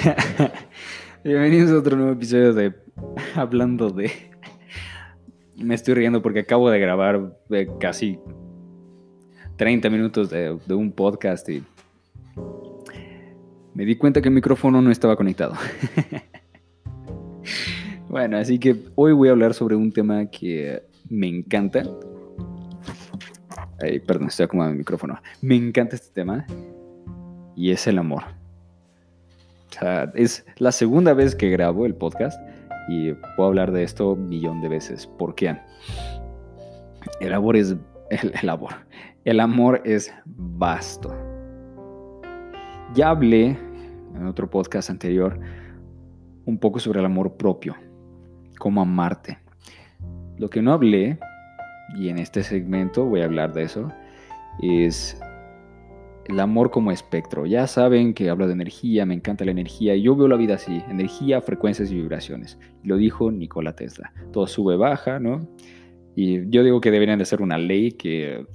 Bienvenidos a otro nuevo episodio de Hablando de. Me estoy riendo porque acabo de grabar eh, casi 30 minutos de, un podcast y me di cuenta que el micrófono no estaba conectado. bueno, así que hoy voy a hablar sobre un tema que me encanta. Ay, perdón, estoy acomodando el micrófono. Me encanta este tema y es el amor. Es la segunda vez que grabo el podcast y puedo hablar de esto un millón de veces. ¿Por qué? El amor es. El amor. El amor es vasto. Ya hablé en otro podcast anterior un poco sobre el amor propio, cómo amarte. Lo que no hablé, y en este segmento voy a hablar de eso, es el amor como espectro. Ya saben que hablo de energía, me encanta la energía y yo veo la vida así, energía, frecuencias y vibraciones. Lo dijo Nikola Tesla. Todo sube, baja, ¿no? Y yo digo que deberían de ser una ley que,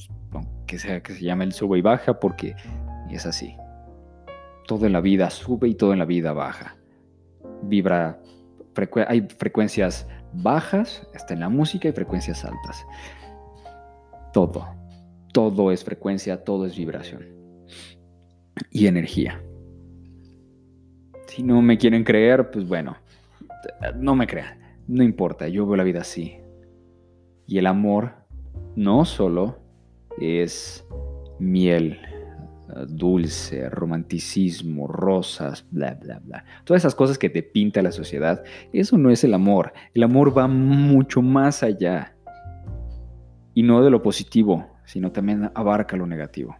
que, sea, que se llame el sube y baja porque es así. Todo en la vida sube y todo en la vida baja. Vibra, hay frecuencias bajas, hasta en la música, y frecuencias altas. Todo, todo es frecuencia, todo es vibración y energía. Si no me quieren creer, pues bueno, no me crean, no importa, yo veo la vida así. Y el amor no solo es miel, dulce, romanticismo, rosas, bla, bla, bla. Todas esas cosas que te pinta la sociedad, eso no es el amor. El amor va mucho más allá. Y no de lo positivo, sino también abarca lo negativo.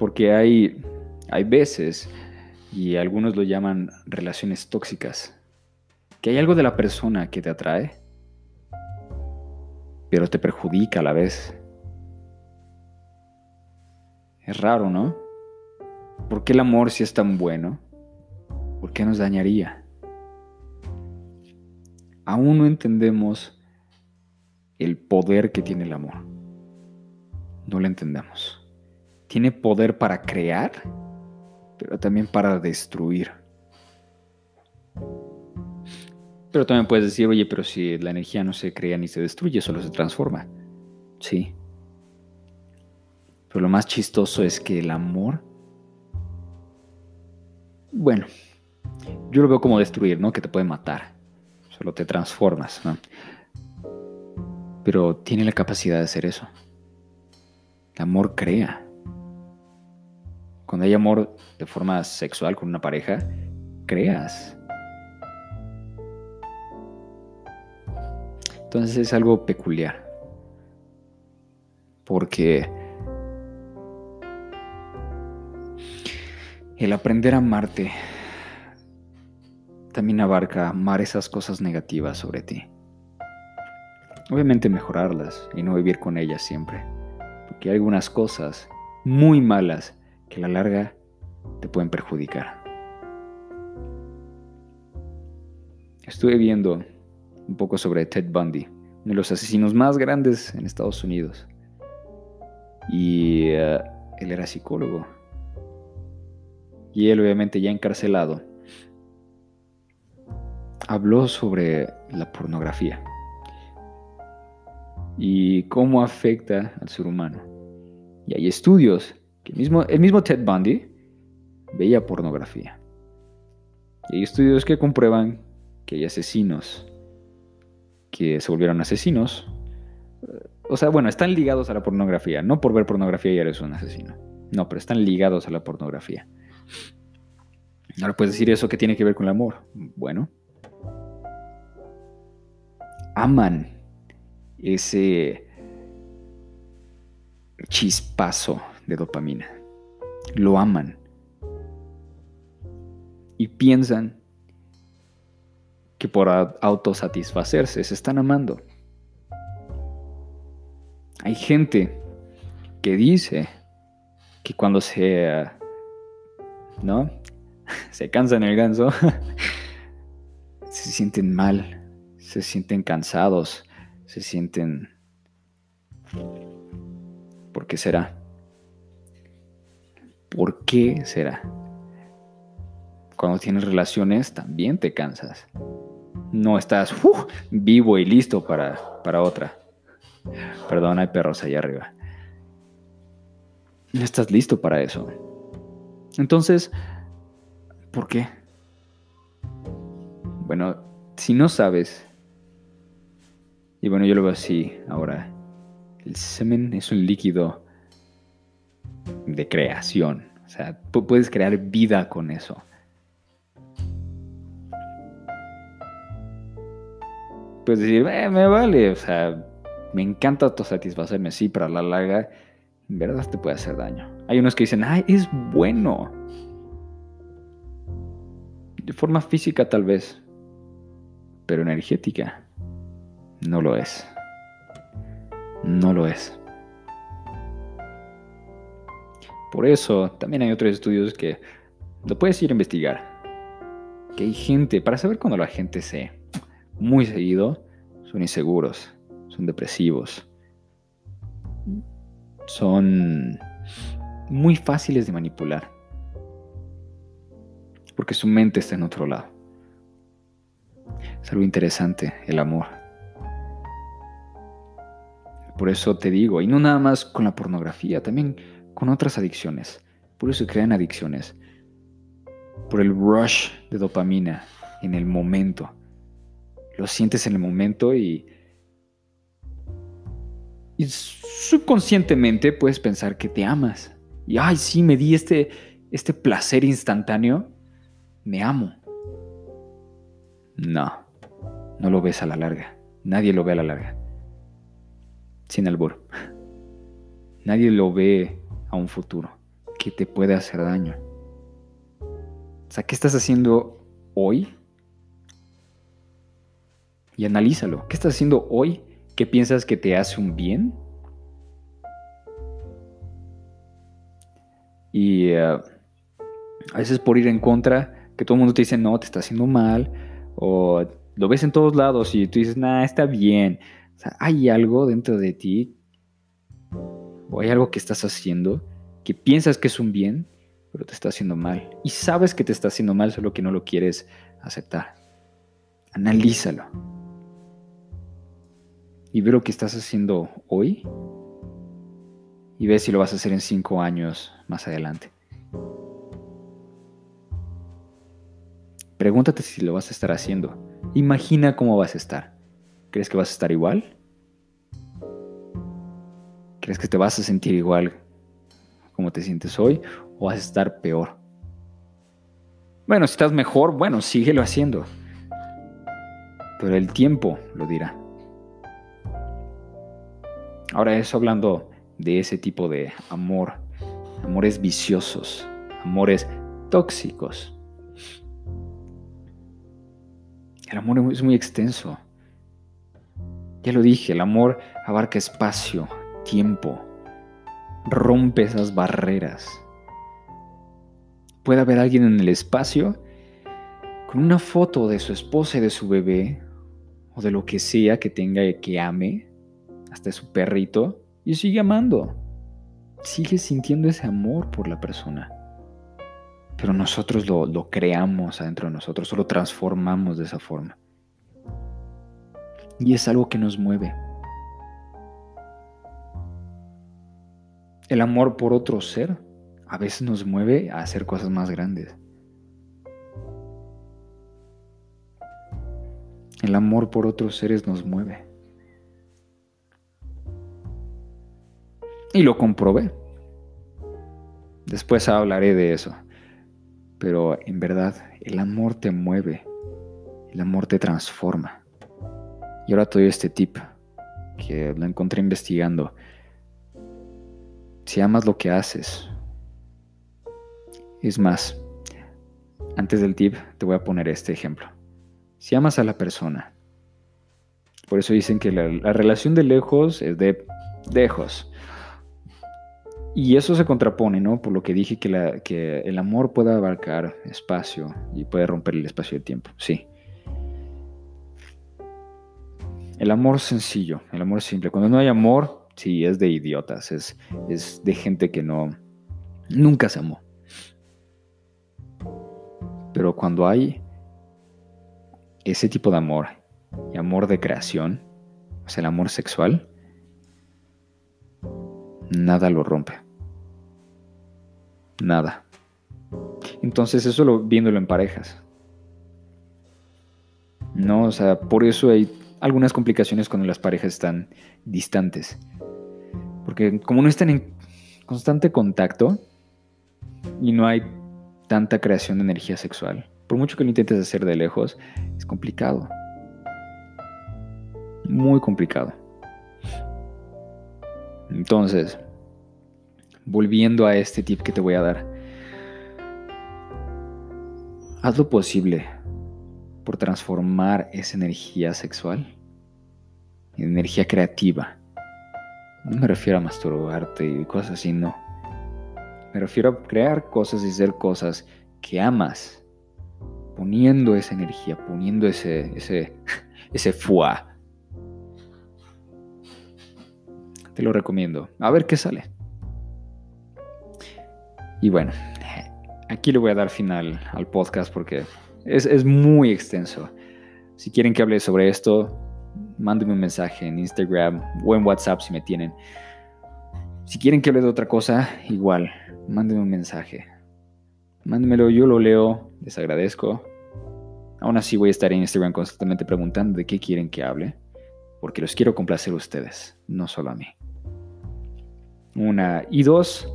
Porque hay, hay veces, y algunos lo llaman relaciones tóxicas, que hay algo de la persona que te atrae, pero te perjudica a la vez. Es raro, ¿no? ¿Por qué el amor si es tan bueno? ¿Por qué nos dañaría? Aún no entendemos el poder que tiene el amor. No lo entendemos tiene poder para crear, pero también para destruir. Pero también puedes decir, oye, pero si la energía no se crea ni se destruye, solo se transforma. Sí. Pero lo más chistoso es que el amor, bueno, yo lo veo como destruir, ¿no? Que te puede matar. Solo te transformas, ¿no? Pero tiene la capacidad de hacer eso. El amor crea. Cuando hay amor de forma sexual con una pareja, creas. Entonces es algo peculiar. Porque el aprender a amarte también abarca amar esas cosas negativas sobre ti. Obviamente mejorarlas y no vivir con ellas siempre. Porque hay algunas cosas muy malas que a la larga te pueden perjudicar. Estuve viendo un poco sobre Ted Bundy, uno de los asesinos más grandes en Estados Unidos. Y eh, él era psicólogo. Y él obviamente ya encarcelado, habló sobre la pornografía y cómo afecta al ser humano. Y hay estudios el mismo, el mismo Ted Bundy veía pornografía. Y hay estudios que comprueban que hay asesinos que se volvieron asesinos. O sea, bueno, están ligados a la pornografía. No por ver pornografía ya eres un asesino. No, pero están ligados a la pornografía. Ahora puedes decir eso que tiene que ver con el amor. Bueno. Aman ese chispazo de dopamina. Lo aman. Y piensan que por autosatisfacerse se están amando. Hay gente que dice que cuando se, ¿no? Se cansan el ganso, se sienten mal, se sienten cansados, se sienten... ¿Por qué será? ¿Por qué será? Cuando tienes relaciones también te cansas. No estás vivo y listo para, para otra. Perdón, hay perros allá arriba. No estás listo para eso. Entonces, ¿por qué? Bueno, si no sabes, y bueno, yo lo veo así ahora, el semen es un líquido de creación. O sea, puedes crear vida con eso. Puedes decir, eh, me vale, o sea, me encanta autosatisfacerme, sí, pero a la larga, en verdad te puede hacer daño. Hay unos que dicen, ay, es bueno. De forma física tal vez, pero energética no lo es. No lo es. Por eso también hay otros estudios que lo puedes ir a investigar. Que hay gente, para saber cuando la gente se muy seguido, son inseguros, son depresivos, son muy fáciles de manipular. Porque su mente está en otro lado. Es algo interesante, el amor. Por eso te digo, y no nada más con la pornografía, también con otras adicciones. Por eso crean adicciones. Por el rush de dopamina en el momento. Lo sientes en el momento y, y subconscientemente puedes pensar que te amas. Y, ay, sí, me di este, este placer instantáneo. Me amo. No, no lo ves a la larga. Nadie lo ve a la larga. Sin albur. Nadie lo ve a un futuro que te puede hacer daño. O sea, ¿qué estás haciendo hoy? Y analízalo. ¿Qué estás haciendo hoy que piensas que te hace un bien? Y eh, a veces por ir en contra, que todo el mundo te dice, no, te está haciendo mal, o lo ves en todos lados y tú dices, nah, está bien. O sea, hay algo dentro de ti, o hay algo que estás haciendo que piensas que es un bien, pero te está haciendo mal. Y sabes que te está haciendo mal, solo que no lo quieres aceptar. Analízalo. Y ve lo que estás haciendo hoy. Y ve si lo vas a hacer en cinco años más adelante. Pregúntate si lo vas a estar haciendo. Imagina cómo vas a estar. ¿Crees que vas a estar igual? ¿Crees que te vas a sentir igual como te sientes hoy o vas a estar peor. Bueno, si estás mejor, bueno, síguelo haciendo. Pero el tiempo lo dirá. Ahora eso hablando de ese tipo de amor, amores viciosos, amores tóxicos. El amor es muy extenso. Ya lo dije, el amor abarca espacio, tiempo, rompe esas barreras. Puede haber alguien en el espacio con una foto de su esposa y de su bebé, o de lo que sea que tenga que ame, hasta su perrito, y sigue amando. Sigue sintiendo ese amor por la persona. Pero nosotros lo, lo creamos adentro de nosotros, o lo transformamos de esa forma. Y es algo que nos mueve. El amor por otro ser a veces nos mueve a hacer cosas más grandes. El amor por otros seres nos mueve. Y lo comprobé. Después hablaré de eso. Pero en verdad, el amor te mueve. El amor te transforma. Y ahora te doy este tip que lo encontré investigando si amas lo que haces. Es más, antes del tip te voy a poner este ejemplo. Si amas a la persona, por eso dicen que la, relación de lejos es de lejos. Y eso se contrapone, ¿no? Por lo que dije que, que el amor puede abarcar espacio y puede romper el espacio de tiempo. Sí. El amor sencillo, el amor simple. Cuando no hay amor, sí, es de idiotas, es, es de gente que no, nunca se amó. Pero cuando hay ese tipo de amor y amor de creación, o sea, el amor sexual, nada lo rompe. Nada. Entonces eso lo viéndolo en parejas. No, o sea, por eso hay algunas complicaciones cuando las parejas están distantes. Como no están en constante contacto y no hay tanta creación de energía sexual, por mucho que lo intentes hacer de lejos, es complicado. Muy complicado. Entonces, volviendo a este tip que te voy a dar, haz lo posible por transformar esa energía sexual en energía creativa. No me refiero a masturbarte y cosas así, no. Me refiero a crear cosas y hacer cosas que amas, poniendo esa energía, poniendo ese, ese, ese fuá. Te lo recomiendo. A ver qué sale. Y bueno, aquí le voy a dar final al podcast porque es, muy extenso. Si quieren que hable sobre esto, mándenme un mensaje en Instagram o en WhatsApp si me tienen. Si quieren que hable de otra cosa, igual, mándenme un mensaje. Mándenmelo, yo lo leo, les agradezco. Aún así voy a estar en Instagram constantemente preguntando de qué quieren que hable, porque los quiero complacer a ustedes, no solo a mí. Una. Y dos,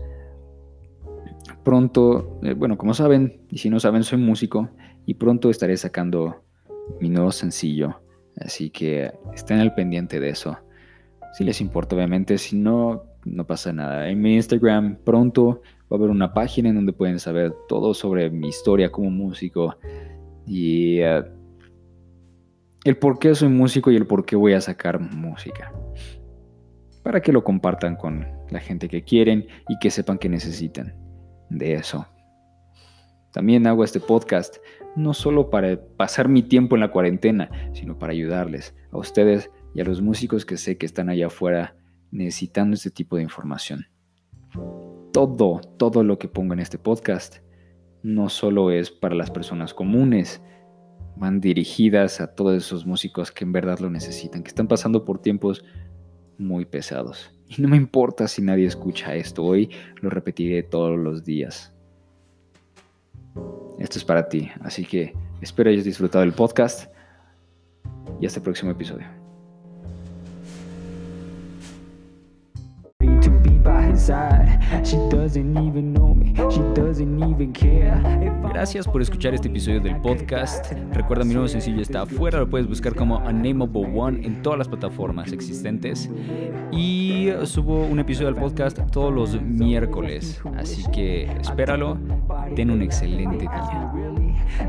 pronto, eh, bueno, como saben, y si no saben, soy músico y pronto estaré sacando mi nuevo sencillo, así que estén al pendiente de eso. Si les importa, obviamente, si no, no pasa nada. En mi Instagram pronto va a haber una página en donde pueden saber todo sobre mi historia como músico y eh, el por qué soy músico y el por qué voy a sacar música. Para que lo compartan con la gente que quieren y que sepan que necesitan de eso. También hago este podcast no solo para pasar mi tiempo en la cuarentena, sino para ayudarles a ustedes y a los músicos que sé que están allá afuera necesitando este tipo de información. Todo, todo lo que pongo en este podcast no solo es para las personas comunes, van dirigidas a todos esos músicos que en verdad lo necesitan, que están pasando por tiempos muy pesados. Y no me importa si nadie escucha esto, hoy lo repetiré todos los días. Esto es para ti, así que espero hayas disfrutado del podcast y hasta el próximo episodio. Gracias por escuchar este episodio del podcast. Recuerda mi nuevo sencillo está afuera, lo puedes buscar como Unnameable One en todas las plataformas existentes. Y subo un episodio del podcast todos los miércoles, así que espéralo. Ten un excelente día.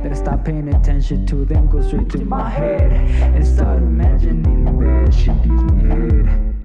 That I stop paying attention to them, go straight to my head and start imagining that shit.